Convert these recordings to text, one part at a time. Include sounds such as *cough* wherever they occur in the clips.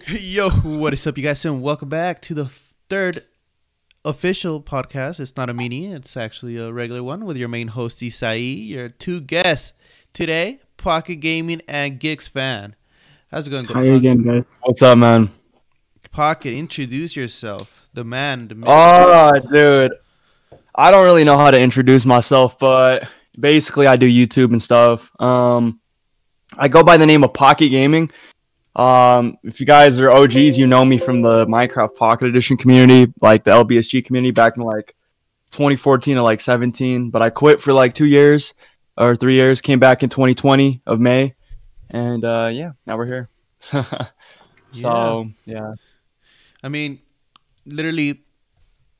*laughs* Yo, what is up, you guys, and welcome back to the third official podcast. It's not a mini; it's actually a regular one with your main host Isai, your two guests today, Pocket Gaming and Gigs Fan. How's it going? Hi Pocket? again, guys. What's up, man? Pocket, introduce yourself. The man, the man. Oh, dude. I don't really know how to introduce myself, but basically I do YouTube and stuff. Um I go by the name of Pocket Gaming. Um if you guys are OGs, you know me from the Minecraft Pocket Edition community, like the LBSG community back in like 2014 to like 17, but I quit for like 2 years or 3 years, came back in 2020 of May. And uh yeah, now we're here. *laughs* so, yeah. I mean, literally,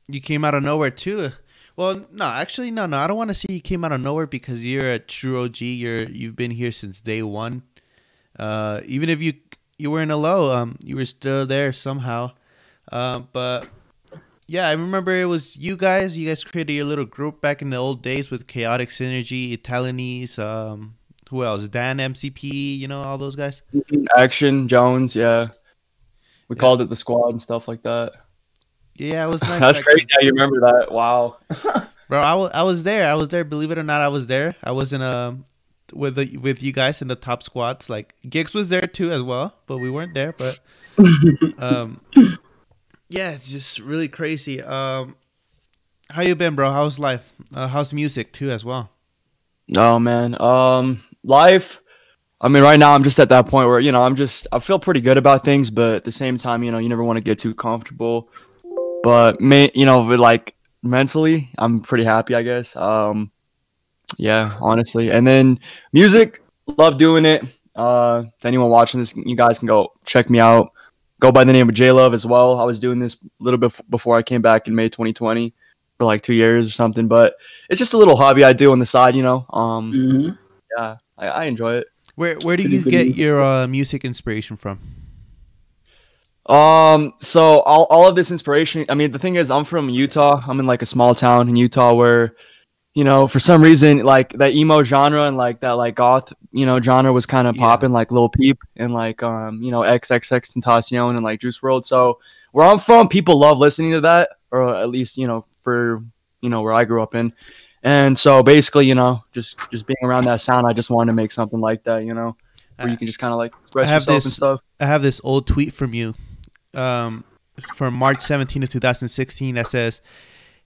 you came out of nowhere too. Well, no, actually, no, no. I don't want to say you came out of nowhere because you're a true OG. You're you've been here since day one. Uh, even if you you were in a low, um, you were still there somehow. Uh, but yeah, I remember it was you guys. You guys created your little group back in the old days with Chaotic Synergy, Italianese. Um, who else? Dan MCP. You know all those guys. Action Jones, yeah. We Yeah. called it the squad and stuff like that. Yeah, it was *laughs* nice. That's crazy how you remember that. Wow. Bro, I wa- I was there. I was there. Believe it or not, I was there. I was in a with the with you guys in the top squads. Like Gigs was there too as well, but we weren't there. But *laughs* um, yeah, it's just really crazy. Um, how you been, bro? How's life? Uh, how's music too as well? Oh man. Um life. I mean right now I'm just at that point where, you know, I'm just I feel pretty good about things, but at the same time, you know, you never want to get too comfortable. But may you know, but like mentally, I'm pretty happy, I guess. Um yeah, honestly. And then music, love doing it. Uh to anyone watching this, you guys can go check me out. Go by the name of J Love as well. I was doing this a little bit before I came back in May 2020 for like 2 years or something, but it's just a little hobby I do on the side, you know. Um Mm-hmm. yeah, I, I enjoy it. Where where do you get your uh, music inspiration from? Um, so all, all of this inspiration, I mean, the thing is, I'm from Utah. I'm in like a small town in Utah where, you know, for some reason, like that emo genre and like that like goth, you know, genre was kind of Yeah. popping, like Lil Peep and like um, you know, XXXTentacion and like Juice WRLD. So where I'm from, people love listening to that, or at least you know, for you know where I grew up in. And so basically, you know, just just being around that sound, I just wanted to make something like that, you know, where you can just kind of like express yourself and this- stuff. I have this old tweet from you, um, from March 17 of 2016 that says,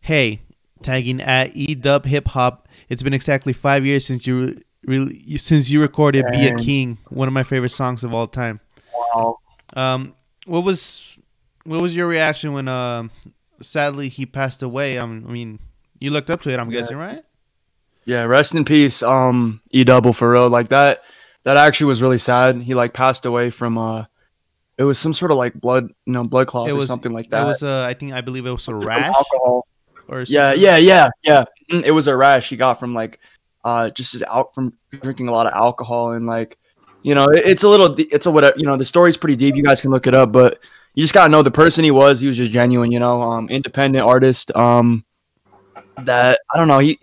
"Hey, tagging at edub hip hop. It's been exactly five years since you re- since you recorded "Be a King," one of my favorite songs of all time." Wow. Um, what was what was your reaction when um sadly he passed away? Um, I mean, you looked up to it. I'm Yeah. guessing, right? Yeah, rest in peace, um, E double for real. Like that that actually was really sad. He like passed away from uh it was some sort of like blood, you know, blood clot It or was something like that. It was uh, I think I believe it was a rash alcohol. Or Yeah, yeah, yeah, yeah. Mm, It was a rash he got from like uh just his out from drinking a lot of alcohol and like you know, it, it's a little it's a whatever, you know, the story's pretty deep. You guys can look it up, but you just got to know the person he was. He was just genuine, you know, um independent artist um that I don't know, he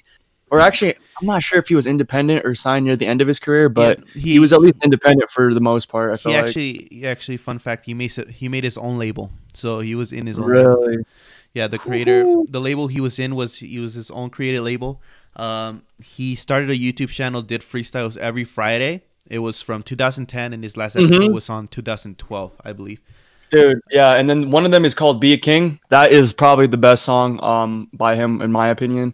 or actually I'm not sure if he was independent or signed near the end of his career, but Yeah, he, was at least independent for the most part. I feel he like. actually he actually fun fact he made he made his own label so he was in his own label. Yeah the creator the label he was in was he was his own created label um he started a youtube channel did freestyles every friday it was from 2010 and his last episode Mhm. was on 2012 i believe Dude, yeah, and then one of them is called "Be a King." That is probably the best song um by him, in my opinion.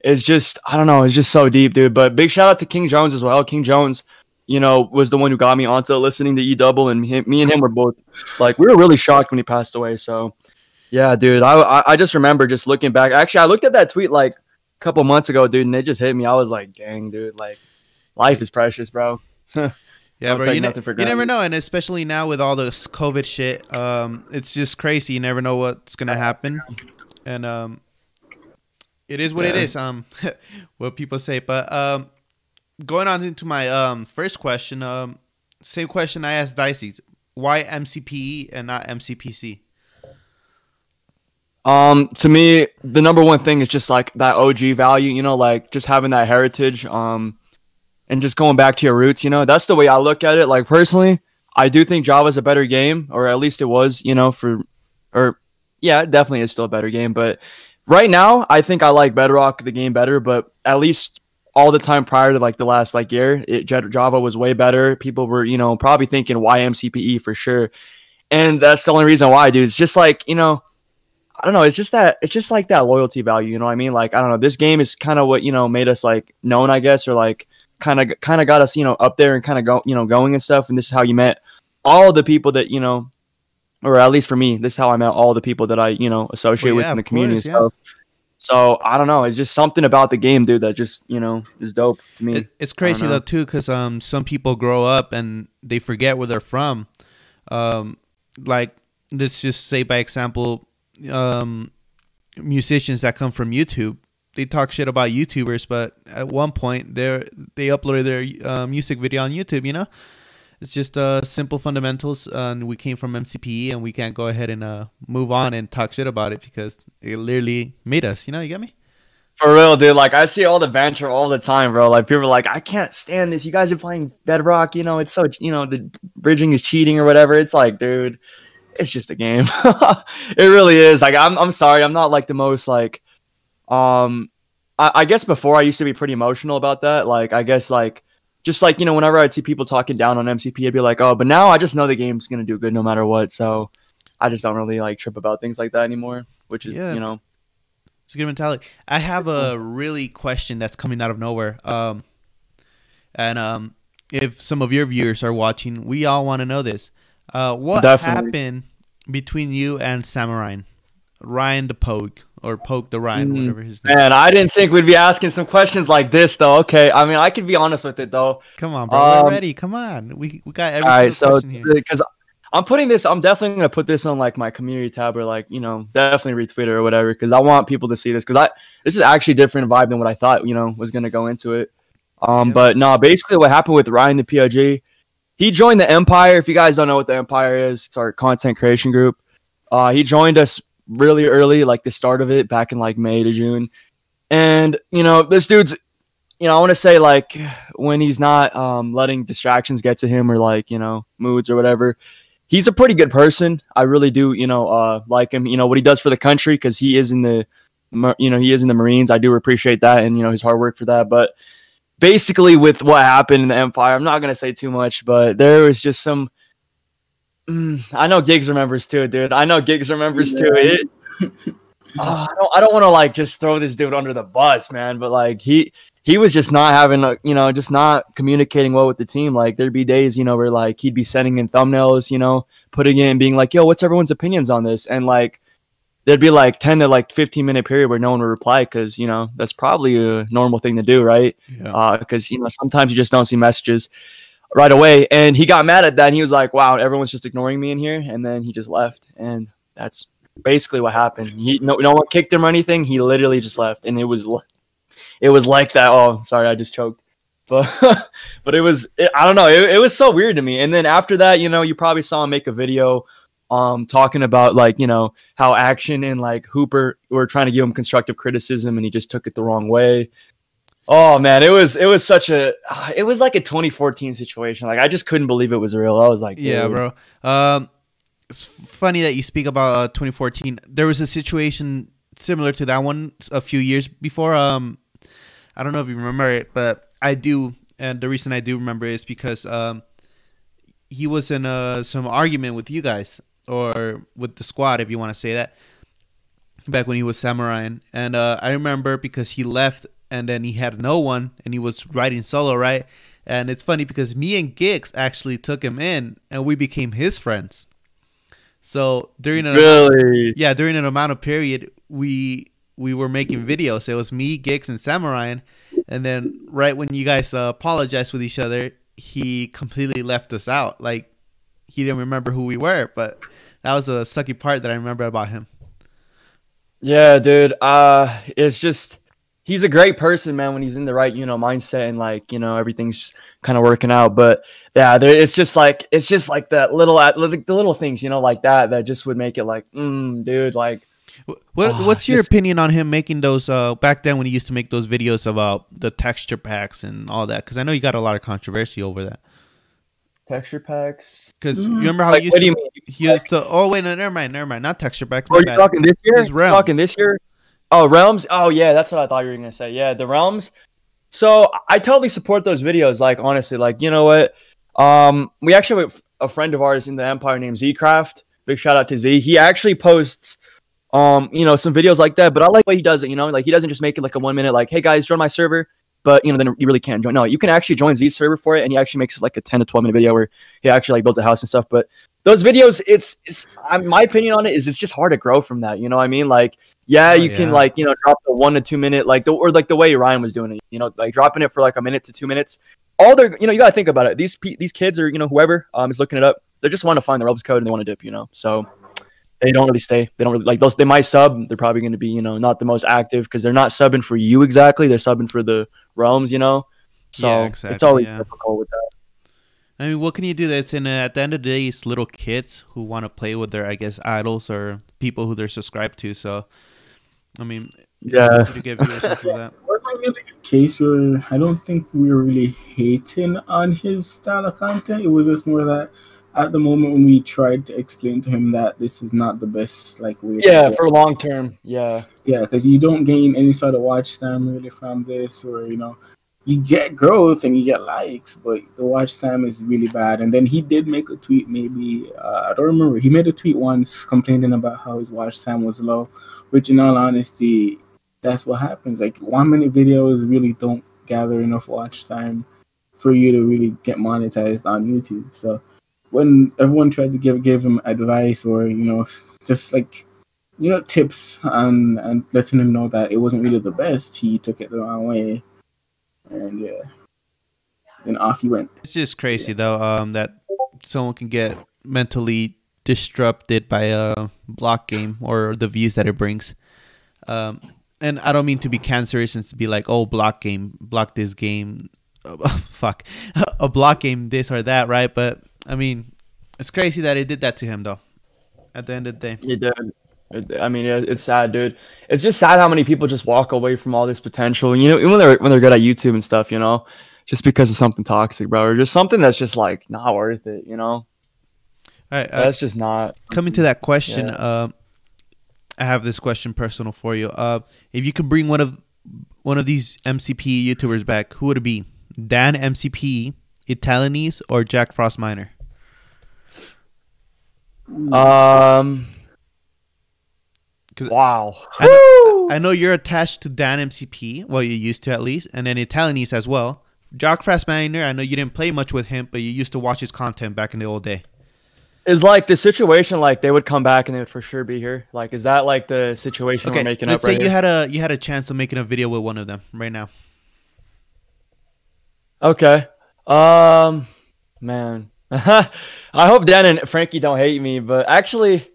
It's just I don't know, it's just so deep, dude. But big shout out to King Jones as well. King Jones, you know, was the one who got me onto listening to E Double, and him, me and him were both like we were really shocked when he passed away. So, yeah, dude, I, I just remember just looking back. Actually, I looked at that tweet like a couple months ago, dude, and it just hit me. I was like, dang, dude, like life is precious, bro. *laughs* yeah bro you, ne- for you never know and especially now with all this covid shit um it's just crazy you never know what's gonna happen and um it is what it Yeah. is um *laughs* what people say but um going on into my um first question um same question i asked dicey why mcpe and not mcpc Um, to me, the number one thing is just like that OG value, you know, like just having that heritage, um, and just going back to your roots, you know. That's the way I look at it. Like personally, I do think Java's a better game, or at least it was, you know, for, or yeah, it definitely is still a better game. But right now, I think I like Bedrock the game better. But at least all the time prior to like the last like year, it, Java was way better. People were, you know, probably thinking YMCPE for sure, and that's the only reason why, dude. It's just like you know. I don't know. It's just that it's just like that loyalty value. You know what I mean? Like I don't know. This game is kind of what you know made us like known, I guess, or like kind of kind of got us you know up there and kind of go you know going and stuff. And this is how you met all the people that you know or at least for me, this is how I met all the people that I, you know, associate well, yeah, with in the community course, and stuff. Yeah. So I don't know. It's just something about the game, dude, that just you know is dope to me. It, it's crazy though too, because um some people grow up and they forget where they're from. Um, like let's just say by example, um, musicians that come from YouTube, they talk shit about YouTubers, but at one point they they uploaded their uh, music video on YouTube. You know, it's just uh, simple fundamentals, uh, and we came from MCPE, and we can't go ahead and uh, move on and talk shit about it because it literally made us. You know, you get me? For real, dude. Like I see all the banter all the time, bro. Like people are like, I can't stand this. You guys are playing Bedrock. You know, it's so you know the bridging is cheating or whatever. It's like, dude, it's just a game. *laughs* it really is. Like I'm, I'm sorry. I'm not like the most like, um, I, I guess before I used to be pretty emotional about that. Like I guess like just like you know whenever i'd see people talking down on mcp i'd be like oh but now i just know the game's gonna do good no matter what so i just don't really like trip about things like that anymore which is yeah, you know it's a good mentality i have a really question that's coming out of nowhere um and um if some of your viewers are watching we all want to know this uh what Definitely. happened between you and Samurai ryan the poke or poke the Ryan, mm, whatever his name. Man, I didn't think we'd be asking some questions like this though. Okay, I mean, I could be honest with it though. Come on, bro, um, we're ready. Come on, we we got every all right. So because I'm putting this, I'm definitely gonna put this on like my community tab or like you know definitely retweet it or whatever because I want people to see this because I this is actually different vibe than what I thought you know was gonna go into it. Um, yeah. but no, basically what happened with Ryan the POG, he joined the Empire. If you guys don't know what the Empire is, it's our content creation group. Uh, he joined us really early, like the start of it back in like May to June. And, you know, this dude's, you know, I want to say like when he's not um, letting distractions get to him or like, you know, moods or whatever, he's a pretty good person. I really do, you know, uh, like him, you know, what he does for the country because he is in the, you know, he is in the Marines. I do appreciate that and, you know, his hard work for that. But basically, with what happened in the Empire, I'm not going to say too much, but there was just some Mm, I know Gigs remembers too, dude. I know Gigs remembers yeah. too. It. oh, *laughs* I don't. I don't want to like just throw this dude under the bus, man. But like he he was just not having a, you know, just not communicating well with the team. Like there'd be days, you know, where like he'd be sending in thumbnails, you know, putting in, being like, "Yo, what's everyone's opinions on this?" And like there'd be like 10 to like 15 minute period where no one would reply because you know that's probably a normal thing to do right because yeah. uh, you know sometimes you just don't see messages right away. And he got mad at that. And he was like, wow, everyone's just ignoring me in here. And then he just left. And that's basically what happened. He no, no one kicked him or anything. He literally just left. And it was it was like that. Oh, sorry, I just choked. But *laughs* but it was it, I don't know. It, it was so weird to me. And then after that, you know, you probably saw him make a video um talking about like you know how action and like hooper were trying to give him constructive criticism and he just took it the wrong way Oh man, it was it was such a it was like a 2014 situation. Like I just couldn't believe it was real. I was like, Dude. yeah, bro. Um, it's funny that you speak about uh, 2014. There was a situation similar to that one a few years before. Um, I don't know if you remember it, but I do, and the reason I do remember is because um, he was in uh, some argument with you guys or with the squad, if you want to say that. Back when he was samurai, and uh, I remember because he left and then he had no one and he was riding solo, right? And it's funny because me and Gigs actually took him in and we became his friends. So during an really? yeah, during an amount of period we we were making videos. It was me, Gigs, and Samurai, and then right when you guys uh, apologized with each other, he completely left us out. Like he didn't remember who we were, but that was a sucky part that I remember about him. Yeah, dude. Uh, it's just he's a great person, man, when he's in the right, you know, mindset and like, you know, everything's kind of working out. But yeah, there, it's just like it's just like that little the little things, you know, like that that just would make it like, mm, dude, like. What, oh, what's your just, opinion on him making those uh, back then when he used to make those videos about the texture packs and all that? Because I know you got a lot of controversy over that. Texture packs. Because Mm. you remember how Like, he used what do to, you mean? he used to. Oh wait, no, never mind, never mind. Not texture packs. my Are you bad. talking this year? His You realms. Talking this year? Oh, realms. Oh yeah, that's what I thought you were gonna say. Yeah, the realms. So I totally support those videos. Like honestly, like you know what? Um, we actually have a friend of ours in the Empire named Zcraft. Big shout out to Z. He actually posts, um, you know, some videos like that. But I like the way he does it. You know, like he doesn't just make it like a one minute, like, hey guys, join my server. But you know, then you really can't join. No, you can actually join Z's server for it, and he actually makes like a ten to twelve minute video where he actually like builds a house and stuff. But those videos, it's, it's my opinion on it is it's just hard to grow from that. You know what I mean? Like, yeah, Oh, you can like you know drop the one to two minute like the or like the way Ryan was doing it. You know, like dropping it for like a minute to two minutes. All they're you know you gotta think about it. These these kids or you know whoever um is looking it up. They just want to find the ropes code and they want to dip. You know, so they don't really stay. They don't really like those. They might sub. They're probably going to be you know not the most active because they're not subbing for you exactly. They're subbing for the realms. You know, so Yeah, it's always yeah. difficult with that. I mean, what can you do? That's in uh, at the end of the day, it's little kids who want to play with their, I guess, idols or people who they're subscribed to. So, I mean, Yeah. easy to get viewership for that. wasn't really a case where I don't think we were really hating on his style of content. It was just more that at the moment when we tried to explain to him that this is not the best like way. Yeah, for long term. Yeah. yeah, because you don't gain any sort of watch time really from this, or you know, you get growth and you get likes, but the watch time is really bad. And then he did make a tweet, maybe uh, I don't remember. He made a tweet once complaining about how his watch time was low, which in all honesty, that's what happens. Like one minute videos really don't gather enough watch time for you to really get monetized on YouTube. So when everyone tried to give give him advice or you know just like you know tips and and letting him know that it wasn't really the best, he took it the wrong way, and yeah, and off he went. It's just crazy though, um, that someone can get mentally disrupted by a block game or the views that it brings. Um, and I don't mean to be cancerous and to be like, oh, block game, block this game, *laughs* fuck, *laughs* a block game, this or that, right? But I mean, it's crazy that it did that to him though. At the end of the day, It did. I mean, it's sad, dude. It's just sad how many people just walk away from all this potential. You know, even when they're when they're good at YouTube and stuff. You know, just because of something toxic, bro, or just something that's just like not worth it. You know, all right. Uh, that's just not. coming to that question, Yeah. uh, I have this question personal for you. Uh, if you could bring one of one of these MCP YouTubers back, who would it be? Dan MCP, Italianese, or Jack Frost Miner? Um. 'Cause Wow. I know, I know you're attached to Dan MCP. Well, you used to at least, and then Italianese as well. Jack Frost Miner, I know you didn't play much with him, but you used to watch his content back in the old day. Is like the situation like they would come back and they would for sure be here? Like, is that like the situation Okay, we're making let's up say right you here? had a you had a chance of making a video with one of them right now. Okay. Um, man, *laughs* I hope Dan and Frankie don't hate me, but actually,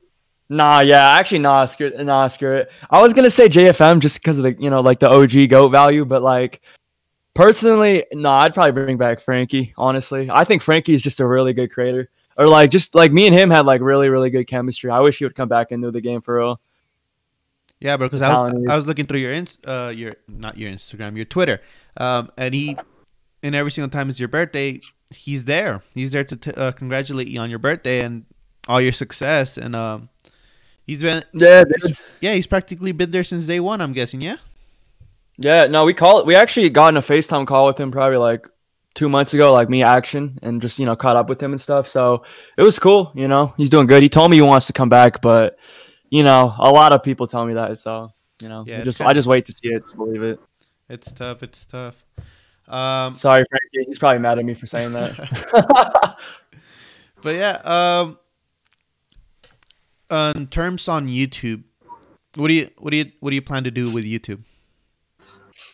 nah, yeah, actually, nah, screw it, nah, screw it. I was gonna say JFM just because of the, you know, like the OG goat value, but like, personally, nah, I'd probably bring back Frankie. Honestly, I think Frankie is just a really good creator, or like just like me and him had like really, really good chemistry. I wish he would come back into the game for real. Yeah, bro. Because I was, I was looking through your ins, uh, your not your Instagram, your Twitter, um, and he, and every single time it's your birthday, he's there. He's there to t- uh, congratulate you on your birthday and all your success. And um, he's been, Yeah, he's- yeah, he's practically been there since day one. I'm guessing, yeah. Yeah, no, we call it. We actually got in a FaceTime call with him probably like two months ago, like me action, and just you know caught up with him and stuff. So it was cool. You know, he's doing good. He told me he wants to come back, but you know, a lot of people tell me that. So you know, Yeah, just kinda- I just wait to see it, to believe it. It's tough. It's tough. Um, Sorry, Frankie. He's probably mad at me for saying that. *laughs* but yeah, um, on terms on YouTube, what do you what do you what do you plan to do with YouTube?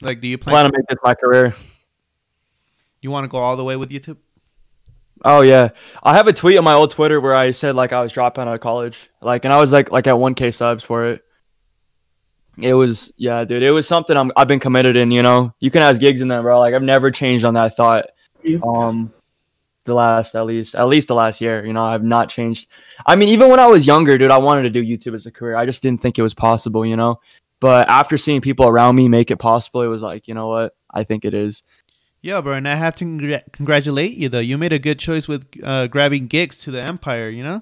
Like, do you plan? Plan to make this my career. you want to go all the way with YouTube? Oh yeah, I have a tweet on my old Twitter where I said like I was dropping out of college, like, and I was like like at 1k subs for it. It was yeah, dude. It was something I'm I've been committed in. You know, you can ask gigs in that, bro. Like I've never changed on that thought. Yep. Um, the last at least at least the last year. You know, I've not changed. I mean, even when I was younger, dude, I wanted to do YouTube as a career. I just didn't think it was possible. You know, but after seeing people around me make it possible, it was like, you know what? I think it is. Yeah, bro, and I have to congr- congratulate you though. You made a good choice with uh, grabbing gigs to the Empire. You know.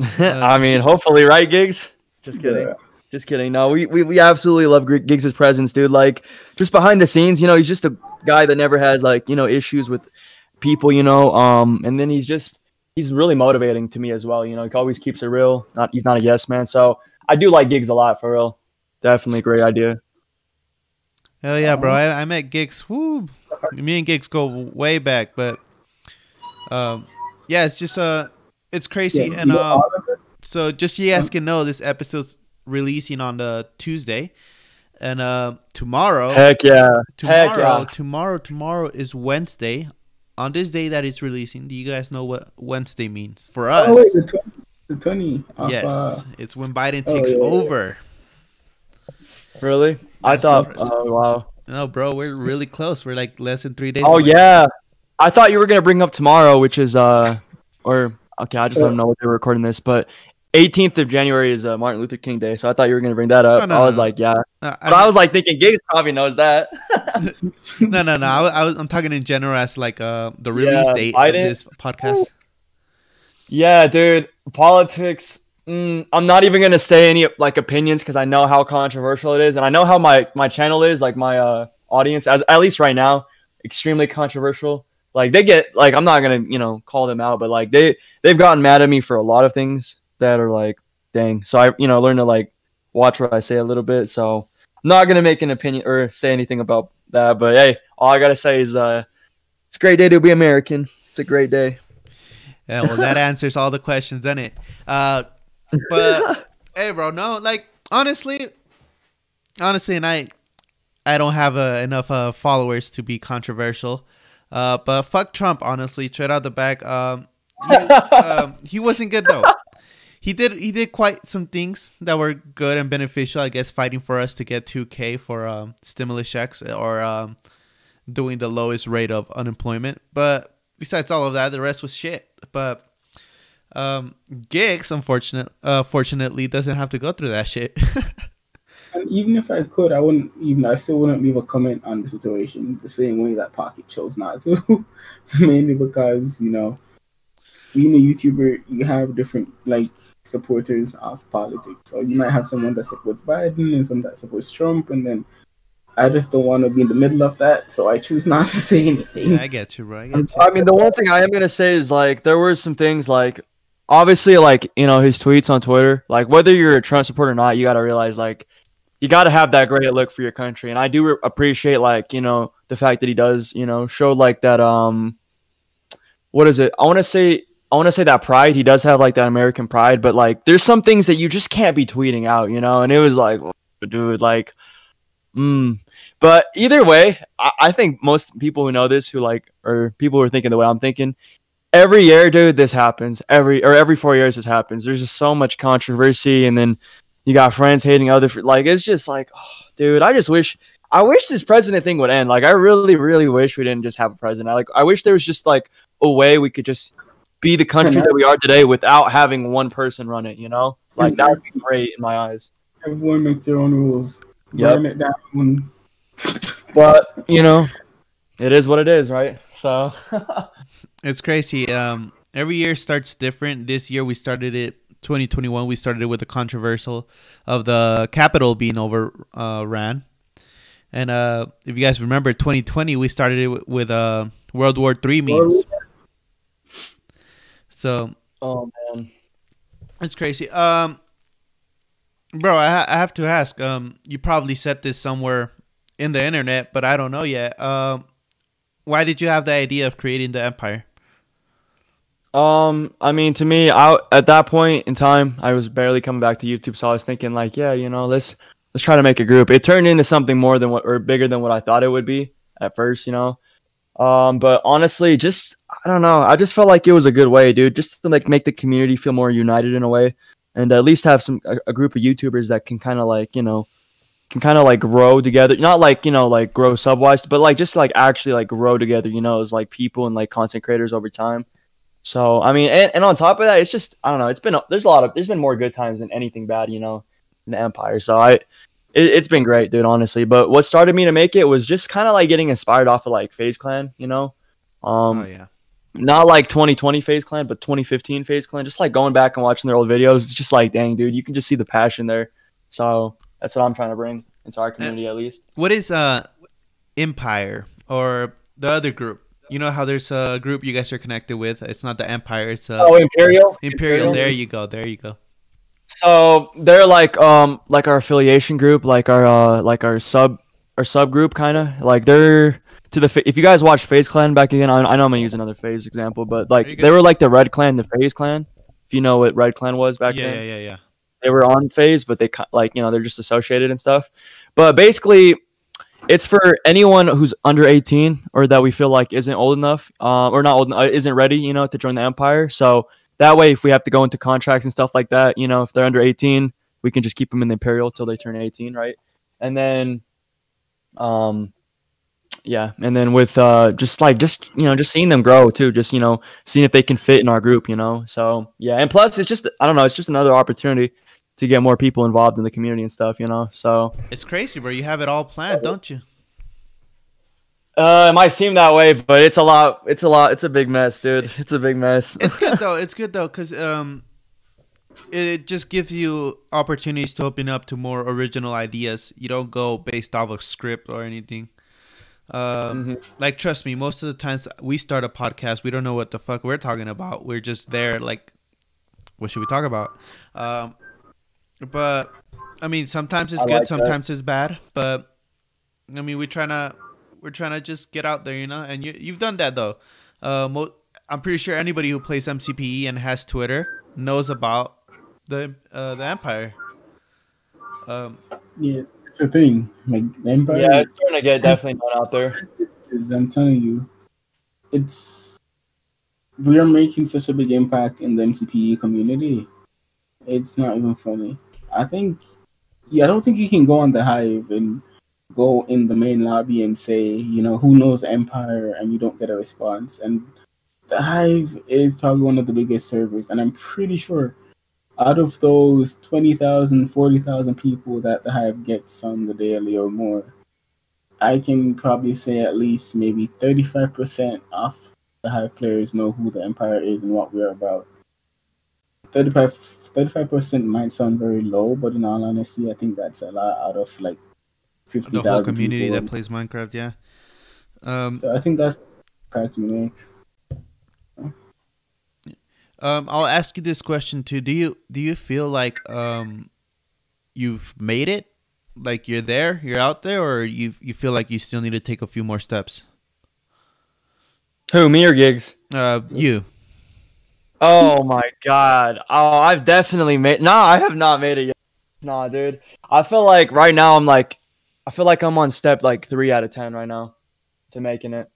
*laughs* I mean, hopefully, right, gigs. Just kidding. Yeah. Just kidding. No, we, we, we absolutely love Gr- Gigs' presence, dude. Like, just behind the scenes, you know, he's just a guy that never has like, you know, issues with people, you know. Um, and then he's just he's really motivating to me as well. You know, he always keeps it real. Not he's not a yes man. So I do like Gigs a lot for real. Definitely a great idea. Hell yeah, bro! I, I met Gigs. Woo, me and Gigs go way back, but um, yeah, it's just uh, it's crazy. Yeah, and you know, um, all of it- so just yes you guys can know, this episode's releasing on the Tuesday, and uh, tomorrow, Heck yeah. tomorrow, Heck yeah. tomorrow, tomorrow is Wednesday. On this day that it's releasing, do you guys know what Wednesday means for us? Oh wait, the twenty, the twenty. Of, yes, Uh, it's when Biden oh, takes yeah, yeah. over. Really? I thought. Oh wow. No, bro, we're really close. We're like less than three days. Oh away. yeah. I thought you were gonna bring up tomorrow, which is uh, or okay, I just don't know what they were recording this, but 18th of January is uh, Martin Luther King Day, so I thought you were gonna bring that up. No, no, I was no. like, yeah, Uh, but I was like thinking, Gigs probably knows that. *laughs* no, no, no. I, I I'm talking in general as like uh the release Yeah, date Biden- of this podcast. Yeah, dude. Politics. Mm, I'm not even gonna say any like opinions because I know how controversial it is, and I know how my my channel is, like my uh audience, as at least right now, extremely controversial. Like they get like I'm not gonna you know call them out, but like they they've gotten mad at me for a lot of things that are like, dang. So I you know learn to like watch what I say a little bit. So I'm not gonna make an opinion or say anything about that. But hey, all I gotta say is uh, it's a great day to be American. It's a great day. Yeah, well, that *laughs* answers all the questions, doesn't it? Uh, but *laughs* hey, bro, no, like honestly, honestly, and I, I don't have uh, enough uh, followers to be controversial. Uh, but fuck Trump, honestly, straight out the back. Um, he, *laughs* um, he wasn't good though. He did he did quite some things that were good and beneficial. I guess fighting for us to get 2K for um, stimulus checks or um, doing the lowest rate of unemployment. But besides all of that, the rest was shit. But um, Gigs, unfortunate, uh, fortunately, doesn't have to go through that shit. *laughs* and even if I could, I wouldn't even. I still wouldn't leave a comment on the situation the same way that Pocket chose not to. *laughs* Mainly because you know, being a YouTuber, you have different like supporters of politics. So you might have someone that supports Biden and some that supports Trump, and then I just don't want to be in the middle of that. So I choose not to *laughs* say anything. yeah, I get you, bro. I get you. I mean, the one thing I am gonna say is like there were some things like obviously like you know his tweets on Twitter, like whether you're a Trump supporter or not, you gotta realize like you gotta have that great look for your country, and I do re- appreciate like you know the fact that he does you know show like that um what is it? I want to say I want to say that pride. He does have like that American pride, but like there's some things that you just can't be tweeting out, you know. And it was like, dude, like, mm. But either way, I, I think most people who know this, who like, or people who are thinking the way I'm thinking, every year, dude, this happens. Every or every four years, this happens. There's just so much controversy, and then you got friends hating other. Like it's just like, oh, dude, I just wish. I wish this president thing would end. Like, I really, really wish we didn't just have a president. I like, I wish there was just like a way we could just be the country that we are today without having one person run it. You know, like that would be great in my eyes. Everyone makes their own rules. Yep. Burn it down. *laughs* But you know, it is what it is, right? So *laughs* It's crazy. Um, every year starts different. This year we started it. 2021 we started it with a controversial of the capital being overran, and uh, if you guys remember, 2020 we started it with, with uh, World War Three memes. So oh man. it's crazy. Um, bro, I, ha- I have to ask. Um, you probably said this somewhere in the internet, but I don't know yet. Um, why did you have the idea of creating the empire? Um, I mean, to me, I at that point in time, I was barely coming back to YouTube, so I was thinking like, yeah, you know, let's let's try to make a group. It turned into something more than what or bigger than what I thought it would be at first, you know. Um, but honestly, just I don't know. I just felt like it was a good way, dude, just to like make the community feel more united in a way, and at least have some a, a group of YouTubers that can kind of like you know can kind of like grow together. Not like you know like grow subwise, but like just like actually like grow together. You know, as like people and like content creators over time. So I mean, and, and on top of that, it's just I don't know. It's been there's a lot of there's been more good times than anything bad, you know, in the Empire. So I it, it's been great, dude. Honestly, but what started me to make it was just kind of like getting inspired off of like FaZe Clan, you know. Um, oh yeah. not like 2020 FaZe Clan, but 2015 FaZe Clan. Just like going back and watching their old videos, it's just like, dang, dude, you can just see the passion there. So that's what I'm trying to bring into our community, at least. What is uh Empire or the other group? You know how there's a group you guys are connected with. It's not the Empire. It's uh, Oh, Imperial. Imperial. There you go. There you go. So they're like um like our affiliation group, like our uh like our sub our subgroup kind of like they're to the fa- if you guys watch FaZe Clan back again, I, I know I'm gonna use another FaZe example, but like they were like the Red Clan, the FaZe Clan. If you know what Red Clan was back yeah, then, yeah, yeah, yeah. they were on FaZe, but they like you know they're just associated and stuff. But basically, it's for anyone who's under 18 or that we feel like isn't old enough, uh, or not old, uh, isn't ready, you know, to join the Empire. So that way, if we have to go into contracts and stuff like that, you know, if they're under 18, we can just keep them in the Imperial till they turn 18, right? And then, um, yeah, and then with uh, just like just you know, just seeing them grow too, just you know, seeing if they can fit in our group, you know. So yeah, and plus it's just I don't know, it's just another opportunity to get more people involved in the community and stuff, you know. So It's crazy, bro. You have it all planned, don't you? Uh, it might seem that way, but it's a lot. It's a lot. It's a big mess, dude. It's a big mess. It's good *laughs* though. It's good though, cause um, it just gives you opportunities to open up to more original ideas. You don't go based off a script or anything. Um, Mhm. like trust me, most of the times we start a podcast, we don't know what the fuck we're talking about. We're just there, like, what should we talk about? Um, but I mean, sometimes it's I good, like that. sometimes it's bad. But I mean, we're trying to we're trying to just get out there, you know. And you you've done that though. Uh, mo- I'm pretty sure anybody who plays MCPE and has Twitter knows about the uh, the Empire. Um, Yeah, it's a thing. Like the Empire yeah, it's starting to get definitely known out there. I'm telling you, it's we are making such a big impact in the MCPE community. It's not even funny. I think, yeah, I don't think you can go on the hive and go in the main lobby and say, you know, who knows Empire, and you don't get a response. And the hive is probably one of the biggest servers, and I'm pretty sure out of those 20,000, 40,000 people that the hive gets on the daily or more, I can probably say at least maybe 35% of the Hive players know who the Empire is and what we're about. 35 percent might sound very low, but in all honesty, I think that's a lot out of like fifty the whole community people. that plays Minecraft, yeah. Um, So I think that's impact we make. Um, I'll ask you this question too. Do you do you feel like um, you've made it? Like you're there, you're out there, or you you feel like you still need to take a few more steps? Who, me or Gigs? Uh, you. Oh my god. Oh, I've definitely made. Nah, I have not made it yet. Nah, dude. I feel like right now I'm like, I feel like I'm on step like three out of ten right now to making it.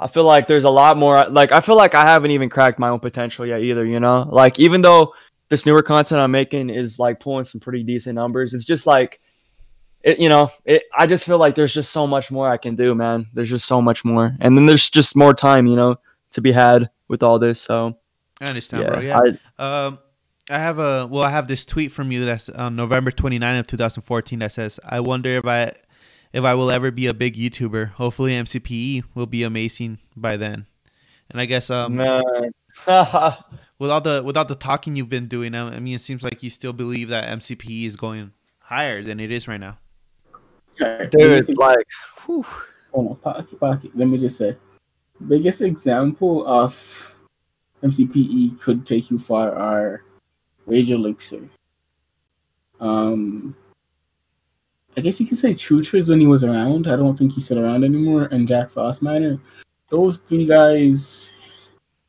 I feel like there's a lot more. Like I feel like I haven't even cracked my own potential yet either. You know, like even though this newer content I'm making is like pulling some pretty decent numbers, it's just like, it. You know, it. I just feel like there's just so much more I can do, man. There's just so much more, and then there's just more time, you know, to be had with all this. So I understand, yeah, bro. Yeah. I, Um, I have a well, I have this tweet from you that's on November 29 of 2014 that says, "I wonder if I if I will ever be a big YouTuber. Hopefully, MCPE will be amazing by then." And I guess um, Man. *laughs* with all the without the talking you've been doing, I I mean, it seems like you still believe that MCPE is going higher than it is right now. Dude, like, whew. Hold on, pocket, pocket. Let me just say, biggest example of MCPE could take you far are Rage Elixir. Um, I guess you could say Chuchers when he was around. I don't think he's still around anymore. And Jack Frost Miner. Those three guys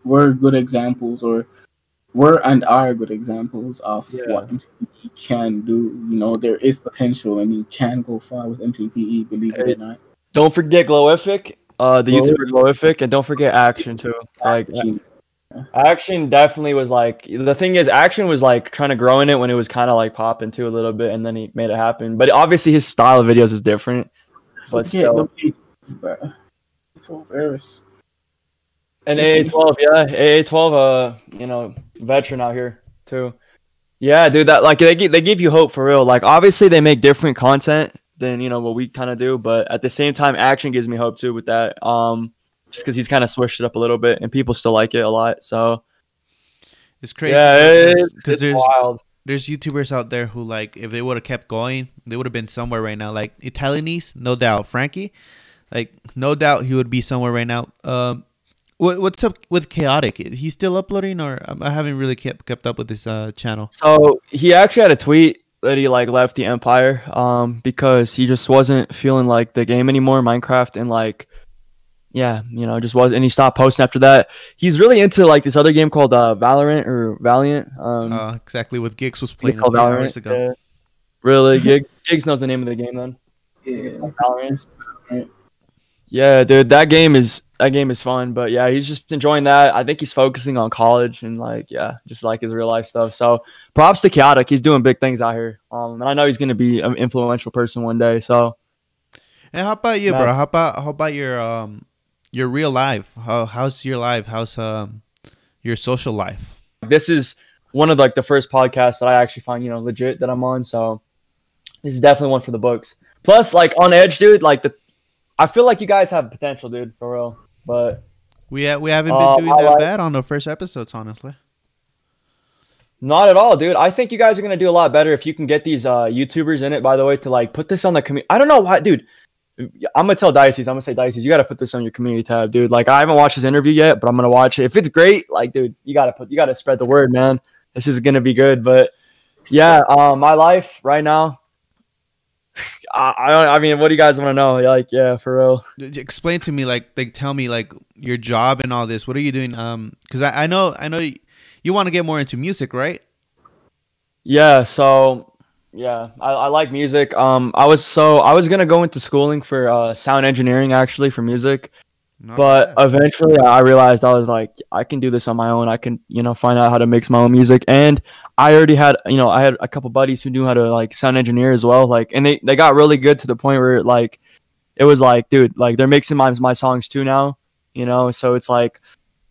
were good examples, or were and are good examples of Yeah. what MCPE can do. You know, there is potential, and you can go far with MCPE. Believe it or not. don't forget Glowific, uh, the Glow- YouTuber Glowific, and don't forget Action too. Like, Action definitely was like the thing is, Action was like trying to grow in it when it was kind of like popping too a little bit, and then he made it happen. But obviously, his style of videos is different. But Forget still, the beat. It's all Varus. and me? AA12, yeah, AA12, uh, you know, veteran out here too. Yeah, dude, that like they give, they give you hope for real. Like obviously they make different content than you know what we kind of do, but at the same time, action gives me hope too with that. Um, just because he's kind of switched it up a little bit, and people still like it a lot. So It's crazy. yeah, it's, because it's there's wild. there's YouTubers out there who like if they would have kept going, they would have been somewhere right now. Like Italianese, no doubt. Frankie, like no doubt he would be somewhere right now. Um, what what's up with Chaotic? He's still uploading, or I haven't really kept kept up with his uh channel. So he actually had a tweet that he like left the Empire um because he just wasn't feeling like the game anymore, Minecraft, and like yeah, you know, just was and he stopped posting after that. He's really into like this other game called uh Valorant or Valiant. Um Uh, exactly what Gigs was playing a called few hours Valorant. ago. yeah. Really, Gig, Gigs knows the name of the game then. Yeah. Yeah, dude, that game is that game is fun, but yeah, he's just enjoying that. I think he's focusing on college and like yeah, just like his real life stuff. So props to Chaotic, he's doing big things out here. Um, and I know he's gonna be an influential person one day. So And how about you, bro? How about how about your um your real life? How how's your life? How's um your social life? this is one of like the first podcasts that I actually find you know legit that I'm on. So this is definitely one for the books. Plus, like OnEdge, dude, like the I feel like you guys have potential, dude, for real. But We ha- we haven't Uh, been doing I that like- bad on the first episodes, honestly. Not at all, dude. I think you guys are gonna do a lot better if you can get these uh YouTubers in it. By the way, to like put this on the community. I don't know why, dude. I'm gonna tell Dices. I'm gonna say Dices. You gotta put this on your community tab, dude. Like I haven't watched this interview yet, but I'm gonna watch it. If it's great, like, dude, you gotta put. You gotta spread the word, man. This is gonna be good. But yeah, um, my life right now. *sighs* I, I. I mean, what do you guys want to know? Like, yeah, for real. Explain to me, like, like tell me, like, your job and all this. What are you doing? Um, because I, I know, I know, you, you want to get more into music, right? Yeah, so yeah, I, I like music. Um, I was so I was gonna go into schooling for uh sound engineering actually for music, Not but bad. eventually I realized I was like I can do this on my own. I can you know find out how to mix my own music, and I already had you know I had a couple buddies who knew how to like sound engineer as well. Like, and they they got really good to the point where like it was like, dude, like they're mixing my my songs too now. You know, so it's like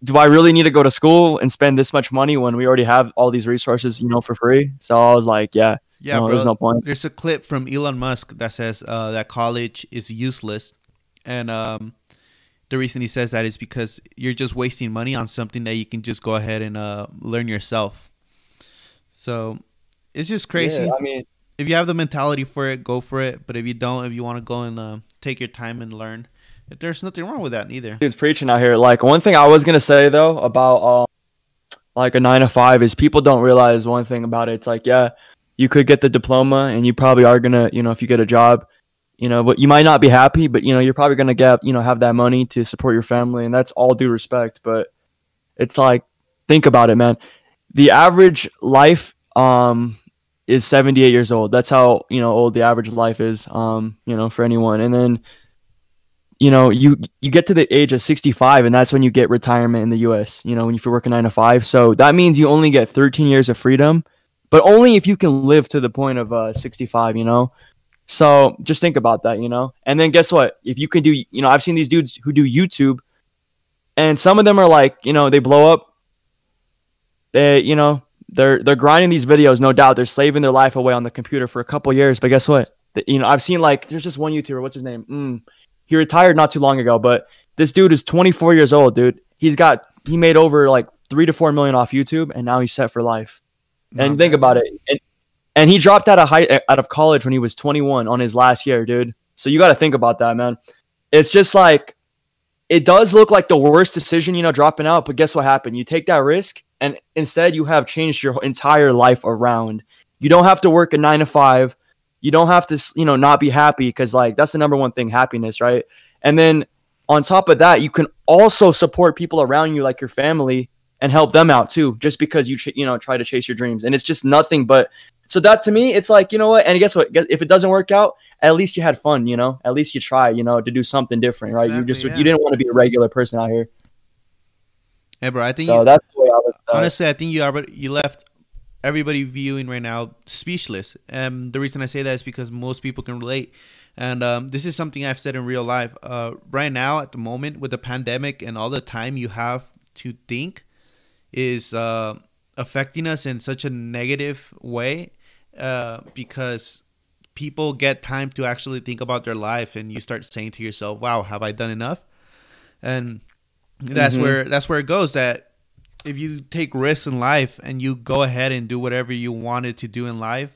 do I really need to go to school and spend this much money when we already have all these resources, you know, for free? So I was like, yeah, yeah, no, bro. there's no point. There's a clip from Elon Musk that says uh, that college is useless, and um, the reason he says that is because you're just wasting money on something that you can just go ahead and uh, learn yourself. So it's just crazy. Yeah, I mean, if you have the mentality for it, go for it. But if you don't, if you want to go and uh, take your time and learn, there's nothing wrong with that either. dude's preaching out here. Like one thing I was gonna say though about um, like a nine to five is people don't realize one thing about it. It's like, yeah, you could get the diploma and you probably are gonna, you know, if you get a job, you know, but you might not be happy, but you know, you're probably gonna get, you know, have that money to support your family, and that's all due respect. But it's like, think about it, man. The average life um is 78 years old. That's how you know old the average life is. Um, you know, for anyone, and then you know, you you get to the age of 65 and that's when you get retirement in the US, you know, when you work a 9 to 5. So that means you only get 13 years of freedom, but only if you can live to the point of uh 65, you know. So just think about that, you know. And then guess what? If you can do, you know, I've seen these dudes who do YouTube and some of them are like, you know, they blow up they, you know, they're they're grinding these videos, no doubt. They're slaving their life away on the computer for a couple years, but guess what? The, you know, I've seen like there's just one YouTuber, what's his name? Mm, he retired not too long ago, but this dude is 24 years old, dude. He's got he made over like three to four million off YouTube, and now he's set for life. And think about it, and, and he dropped out of high out of college when he was 21 on his last year, dude. So you got to think about that, man. It's just like it does look like the worst decision, you know, dropping out. But guess what happened? You take that risk, and instead you have changed your entire life around. You don't have to work a nine to five. You don't have to, you know, not be happy because like that's the number one thing, happiness, right? And then on top of that, you can also support people around you, like your family, and help them out too, just because you, ch- you know, try to chase your dreams. And it's just nothing but. So that to me, it's like you know what, and guess what? If it doesn't work out, at least you had fun, you know. At least you try, you know, to do something different, right? You just yeah. you didn't want to be a regular person out here. Hey, bro, I think So you, that's the way I was. Uh, honestly, I think you already you left everybody viewing right now speechless. Um, the reason I say that is because most people can relate, and um, this is something I've said in real life. Uh, right now, at the moment, with the pandemic and all the time you have to think, is uh, affecting us in such a negative way uh, because people get time to actually think about their life and you start saying to yourself wow have i done enough? And that's Mhm. where that's where it goes that if you take risks in life and you go ahead and do whatever you wanted to do in life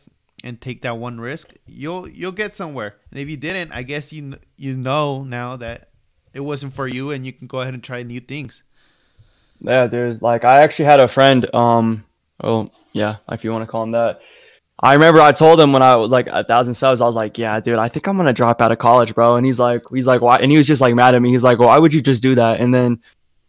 and take that one risk you'll you'll get somewhere. And if you didn't i guess you you know now that it wasn't for you and you can go ahead and try new things Yeah, dude. Like I actually had a friend. Um, oh yeah, if you want to call him that. I remember I told him when I was like a thousand subs, I was like, "Yeah, dude, I think I'm gonna drop out of college, bro." And he's like, "He's like, why?" And he was just like mad at me. He's like, "Why would you just do that?" And then,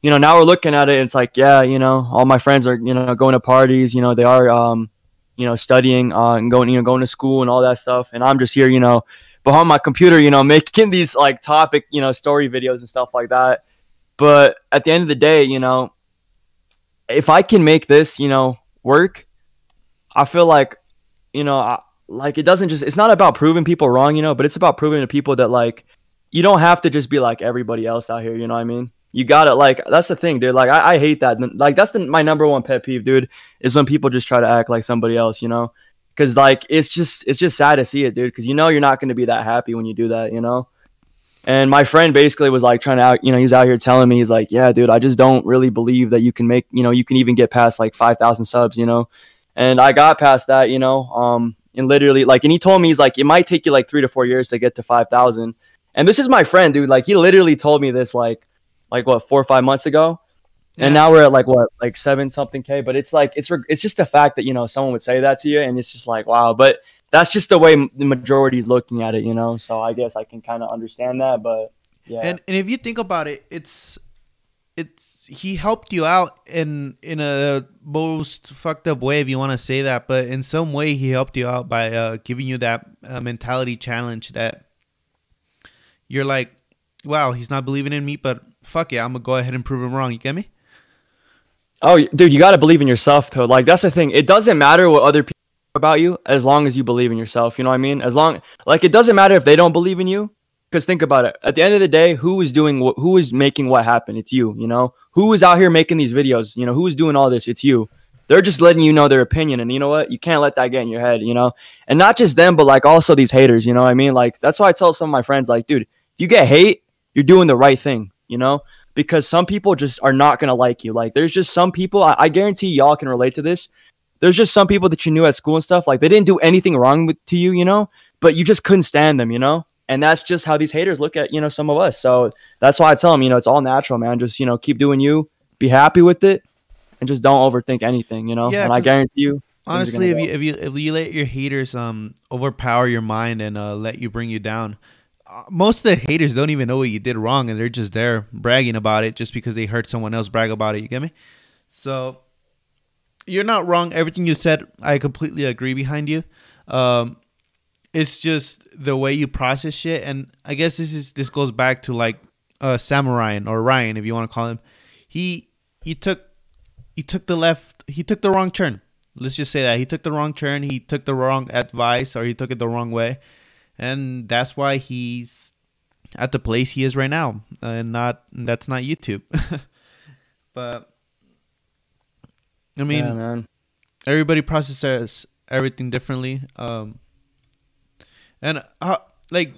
you know, now we're looking at it. It's like, yeah, you know, all my friends are, you know, going to parties. You know, they are, um, you know, studying uh, and going, you know, going to school and all that stuff. And I'm just here, you know, behind my computer, you know, making these like topic, you know, story videos and stuff like that. But at the end of the day, you know, if I can make this, you know, work, I feel like, you know, I, like it doesn't just, it's not about proving people wrong, you know, but it's about proving to people that like, you don't have to just be like everybody else out here. You know what I mean? You got to like, that's the thing, dude. Like, I, I hate that. Like, that's the, my number one pet peeve, dude, is when people just try to act like somebody else, you know? Cause like, it's just, it's just sad to see it, dude. Cause you know, you're not going to be that happy when you do that, you know? And my friend basically was like trying to out, you know, he's out here telling me, he's like, yeah, dude, I just don't really believe that you can make, you know, you can even get past like 5,000 subs, you know? And I got past that, you know, um, and literally like, and he told me, he's like, it might take you like three to four years to get to 5,000. And this is my friend, dude. Like he literally told me this like, like what, four or five months ago. And now we're at like what, like seven something K, but it's like, it's, it's just the fact that, you know, someone would say that to you and it's just like, wow. But that's just the way the majority is looking at it, you know? So I guess I can kind of understand that, but yeah. And and if you think about it, it's it's he helped you out in in a most fucked up way if you want to say that, but in some way he helped you out by uh, giving you that uh, mentality challenge that you're like, wow, he's not believing in me, but fuck yeah, I'm gonna go ahead and prove him wrong. You get me? Oh, dude, you got to believe in yourself, though. Like that's the thing. It doesn't matter what other people about you as long as you believe in yourself. You know what I mean? As long like it doesn't matter if they don't believe in you. Because think about it. At the end of the day, who is doing what? Who is making what happen? It's you. You know who is out here making these videos? You know who is doing all this? It's you. They're just letting you know their opinion, and you know what? You can't let that get in your head. You know, and not just them, but like also these haters. You know what I mean? Like that's why I tell some of my friends, like, dude, if you get hate, you're doing the right thing. You know, because some people just are not gonna like you. Like there's just some people I, I guarantee y'all can relate to this. There's just some people that you knew at school and stuff. Like they didn't do anything wrong with to you, you know, but you just couldn't stand them, you know. And that's just how these haters look at you know some of us. So that's why I tell them, you know, it's all natural, man. Just you know, keep doing you, be happy with it, and just don't overthink anything, you know. Yeah, and I guarantee you, Honestly, if you if you if you let your haters um overpower your mind and uh, let you bring you down, uh, most of the haters don't even know what you did wrong, and they're just there bragging about it just because they heard someone else brag about it. You get me? So you're not wrong. Everything you said, I completely agree behind you. Um, it's just the way you process shit, and I guess this is this goes back to like uh Samurai or Ryan, if you want to call him. He he took he took the left he took the wrong turn let's just say that he took the wrong turn he took the wrong advice or he took it the wrong way and that's why he's at the place he is right now and not that's not youtube *laughs* but i mean yeah, man. everybody processes everything differently um and how like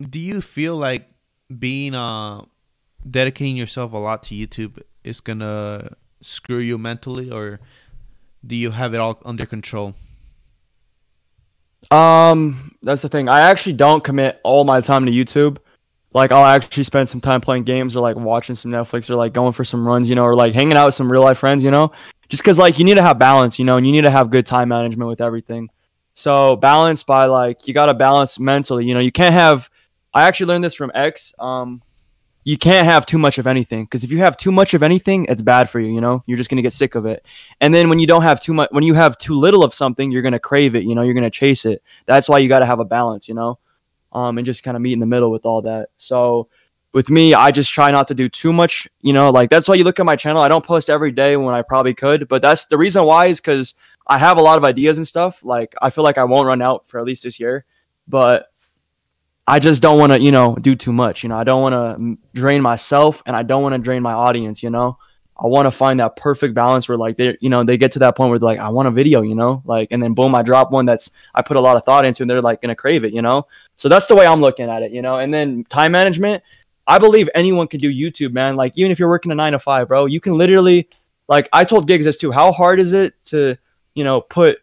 do you feel like being uh dedicating yourself a lot to youtube is gonna screw you mentally or do you have it all under control Um, that's the thing. I actually don't commit all my time to YouTube. Like I'll actually spend some time playing games or like watching some Netflix or like going for some runs, you know, or like hanging out with some real life friends, you know. Just cuz like you need to have balance, you know, and you need to have good time management with everything. So, balance by like you got to balance mentally, you know. You can't have I actually learned this from X. Um you can't have too much of anything because if you have too much of anything, it's bad for you, you know. You're just to get sick of it. And then when you don't have too much when you have too little of something, you're to crave it, you know, you're to chase it that's why you got to have a balance, you know, um, and just kind of meet in the middle with all that. So with me, I just try not to do too much, you know, like that's why you look at my channel. I don't post every day when I probably could, but that's the reason why is because I have a lot of ideas and stuff. Like I feel like I won't run out for at least this year, but I just don't want to, you know, do too much. You know, I don't want to drain myself and I don't want to drain my audience, you know. I want to find that perfect balance where like they, you know, they get to that point where they're like, I want a video, you know, like, and then boom, I drop one that's I put a lot of thought into, and they're like gonna crave it, you know. So that's the way I'm looking at it, you know. And then time management, I believe anyone can do YouTube, man. Like even if you're working a nine to five, bro, you can literally, like, I told Gigs this too. How hard is it to, you know, put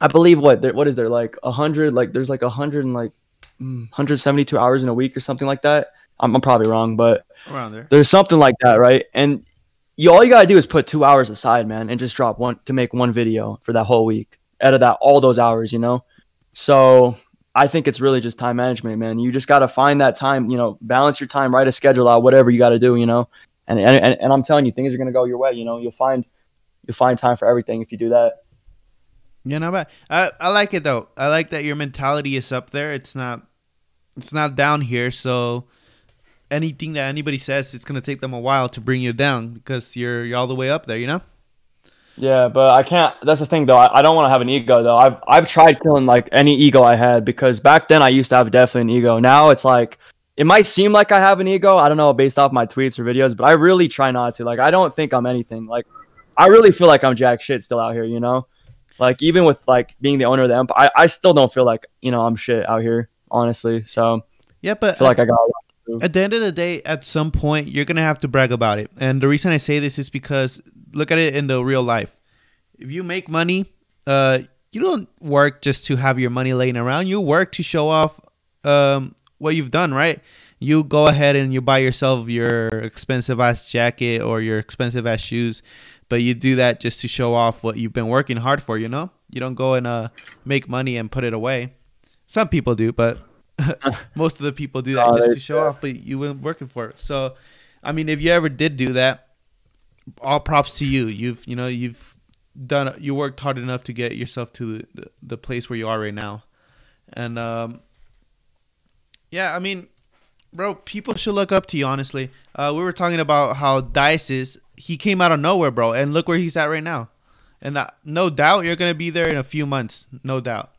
I believe what there, what is there like a hundred like there's like a hundred and like mm, 172 hours in a week or something like that. I'm, I'm probably wrong, but Around there. there's something like that, right? And you all you gotta do is put two hours aside, man, and just drop one to make one video for that whole week. Out of that, all those hours, you know. So I think it's really just time management, man. You just gotta find that time, you know, balance your time, write a schedule out, whatever you gotta do, you know. And and, and, and I'm telling you, things are gonna go your way. You know, you'll find you'll find time for everything if you do that. Yeah, not bad. I I like it though. I like that your mentality is up there. It's not it's not down here. So anything that anybody says, it's gonna take them a while to bring you down because you're you're all the way up there. You know. Yeah, but I can't. That's the thing, though. I, I don't want to have an ego, though. I've I've tried killing like any ego I had because back then I used to have definitely an ego. Now it's like it might seem like I have an ego. I don't know based off my tweets or videos, but I really try not to. Like I don't think I'm anything. Like I really feel like I'm jack shit still out here. You know, like even with like being the owner of the empire, I, I still don't feel like you know I'm shit out here. Honestly, so Yeah, I but feel like I got. at the end of the day, at some point, you're gonna have to brag about it. And the reason I say this is because look at it in the real life. If you make money, uh, you don't work just to have your money laying around. You work to show off um, what you've done, right? You go ahead and you buy yourself your expensive ass jacket or your expensive ass shoes, but you do that just to show off what you've been working hard for. You know, you don't go and uh, make money and put it away. Some people do, but *laughs* most of the people do that just to show off, but you weren't working for it. So, I mean, if you ever did do that, all props to you. You've you know you've done you worked hard enough to get yourself to the, the, the place where you are right now, and um, yeah, I mean, bro, people should look up to you. Honestly, uh, we were talking about how Dice is. He came out of nowhere, bro, and look where he's at right now. And uh, no doubt you're gonna be there in a few months. No doubt.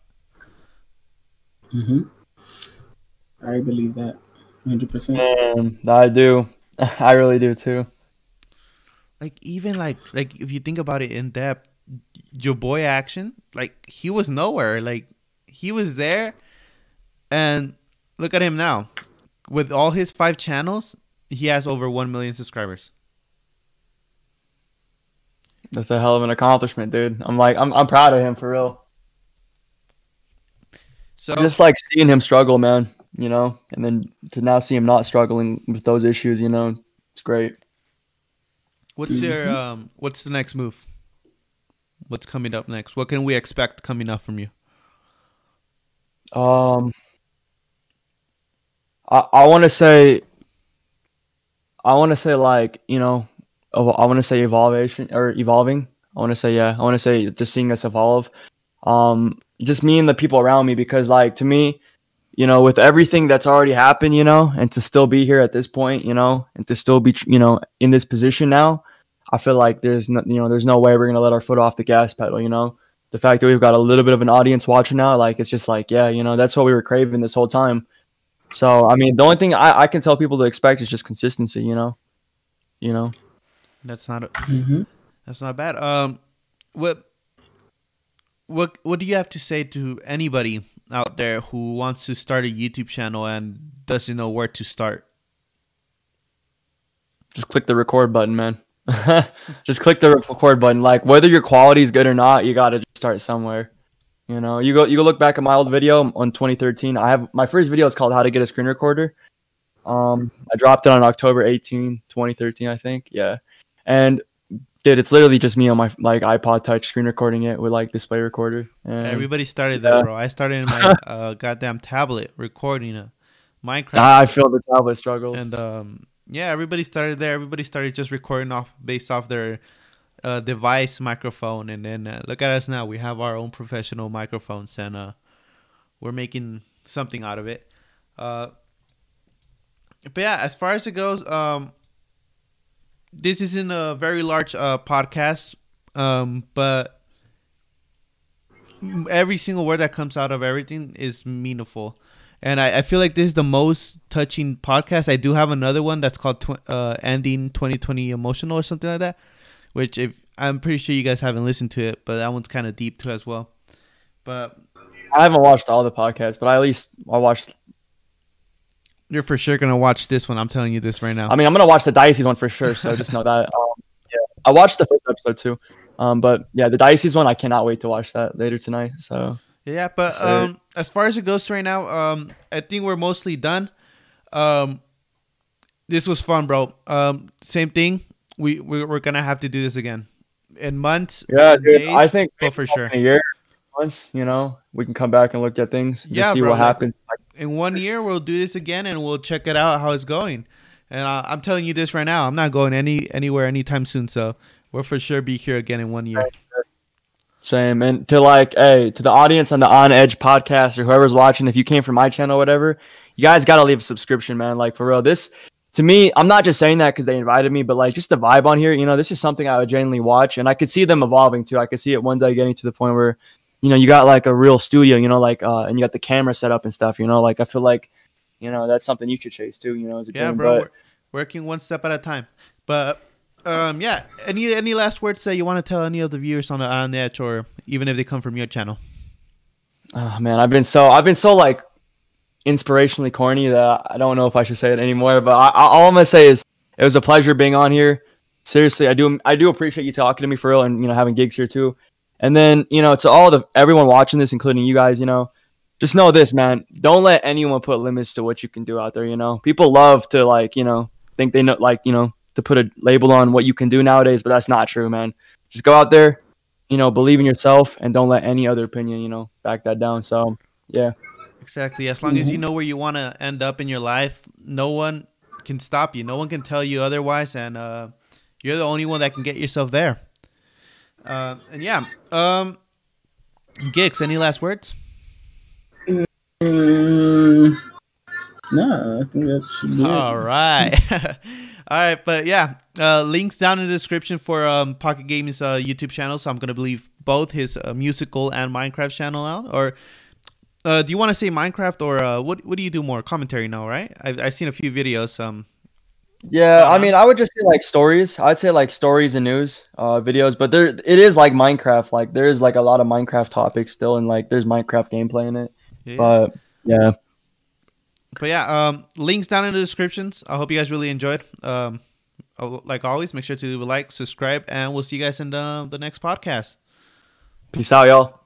hmm I believe that, hundred percent. I do. *laughs* I really do too. Like even like like if you think about it in depth your boy action like he was nowhere like he was there and look at him now with all his five channels he has over 1 million subscribers That's a hell of an accomplishment, dude. I'm like, I'm I'm proud of him for real. so just like seeing him struggle, man, you know, and then to now see him not struggling with those issues, you know, it's great. What's your um what's the next move what's coming up next what can we expect coming up from you Um, I I want to say, I want to say like you know, I want to say evolution or evolving. I want to say yeah, I want to say just seeing us evolve. Um, just me and the people around me because like to me, you know, with everything that's already happened, you know, and to still be here at this point, you know, and to still be you know in this position now, I feel like there's no you know there's no way we're gonna let our foot off the gas pedal, you know the fact that we've got a little bit of an audience watching now, like it's just like, yeah, you know, that's what we were craving this whole time. So I mean, the only thing I, I can tell people to expect is just consistency, you know. You know. that's not a, hmm That's not bad. Um, what what what do you have to say to anybody out there who wants to start a YouTube channel and doesn't know where to start? Just click the record button, man. *laughs* just click the record button. Like whether your quality is good or not, you gotta just start somewhere. You know, you go you go look back at my old video on 2013. I have my first video is called How to Get a Screen Recorder. Um, I dropped it on October 18, 2013, I think. Yeah, and dude, it's literally just me on my like iPod Touch screen recording it with like display recorder. And Everybody started yeah. that, bro. I started in my *laughs* uh, goddamn tablet recording a Minecraft, I feel the tablet struggles. and um, yeah, everybody started there. Everybody started just recording off based off their uh, device microphone, and then uh, look at us now. We have our own professional microphones, and uh, we're making something out of it. Uh, but yeah, as far as it goes, um, this isn't a very large uh, podcast, um, but every single word that comes out of everything is meaningful. And I, I feel like this is the most touching podcast. I do have another one that's called tw- uh, Ending 2020 Emotional or something like that, which if I'm pretty sure you guys haven't listened to it, but that one's kind of deep too as well. But I haven't watched all the podcasts, but I at least I watched. you're for sure gonna watch this one. I'm telling you this right now. I mean, I'm gonna watch the Diocese one for sure. So just know that. Um, yeah, I watched the first episode too. Um, but yeah, the Diocese one, I cannot wait to watch that later tonight. So Yeah, but um, as far as it goes right now, um, I think we're mostly done. Um, this was fun, bro. Um, same thing. We we we're gonna have to do this again in months. yeah, dude, days, I think but for sure, a year, once you know, we can come back and look at things. and Yeah, see bro, what happens. in one year we'll do this again and we'll check it out how it's going. And uh, I'm telling you this right now. I'm not going any anywhere anytime soon. So we'll for sure be here again in one year. Same. And to like, hey, to the audience on the OnEdge podcast or whoever's watching, if you came from my channel or whatever, you guys got to leave a subscription, man. Like, for real, this, to me, I'm not just saying that because they invited me, but like, just the vibe on here, you know, this is something I would genuinely watch. And I could see them evolving too. I could see it one day getting to the point where, you know, you got like a real studio, you know, like, uh, and you got the camera set up and stuff, you know, like, I feel like, you know, that's something you should chase too, you know, as a Yeah, dream. bro. But, working one step at a time. But um, yeah. Any any last words that you want to tell any of the viewers on the OnEdge, or even if they come from your channel? Oh man, I've been so I've been so like inspirationally corny that I don't know if I should say it anymore. But I, I, all I'm gonna say is it was a pleasure being on here. Seriously, I do I do appreciate you talking to me for real, and you know having Gigs here too. And then you know to all the everyone watching this, including you guys, you know, just know this, man. Don't let anyone put limits to what you can do out there. You know, people love to like you know think they know like you know to put a label on what you can do nowadays, but that's not true, man. Just go out there, you know, believe in yourself, and don't let any other opinion, you know, back that down. So yeah. Exactly. As long as you know where you want to end up in your life, no one can stop you. No one can tell you otherwise, and uh, you're the only one that can get yourself there. Uh, and yeah, um, Gigs, any last words? Mm, no, I think that should be All it. right. *laughs* All right, but yeah, uh, links down in the description for um, PocketGaming's uh, YouTube channel. So I'm gonna leave both his uh, musical and Minecraft channel out. Or uh, do you want to say Minecraft or uh, what? What do you do more? Commentary now, right? I've, I've seen a few videos. Um, Yeah, I mean, I would just say like stories. I'd say like stories and news, uh, videos. But there, it is like Minecraft. Like there is like a lot of Minecraft topics still, and like there's Minecraft gameplay in it. yeah. But yeah, But yeah, um, links down in the descriptions. I hope you guys really enjoyed. Um, like always, make sure to like, subscribe, and we'll see you guys in the the next podcast. peace out, y'all.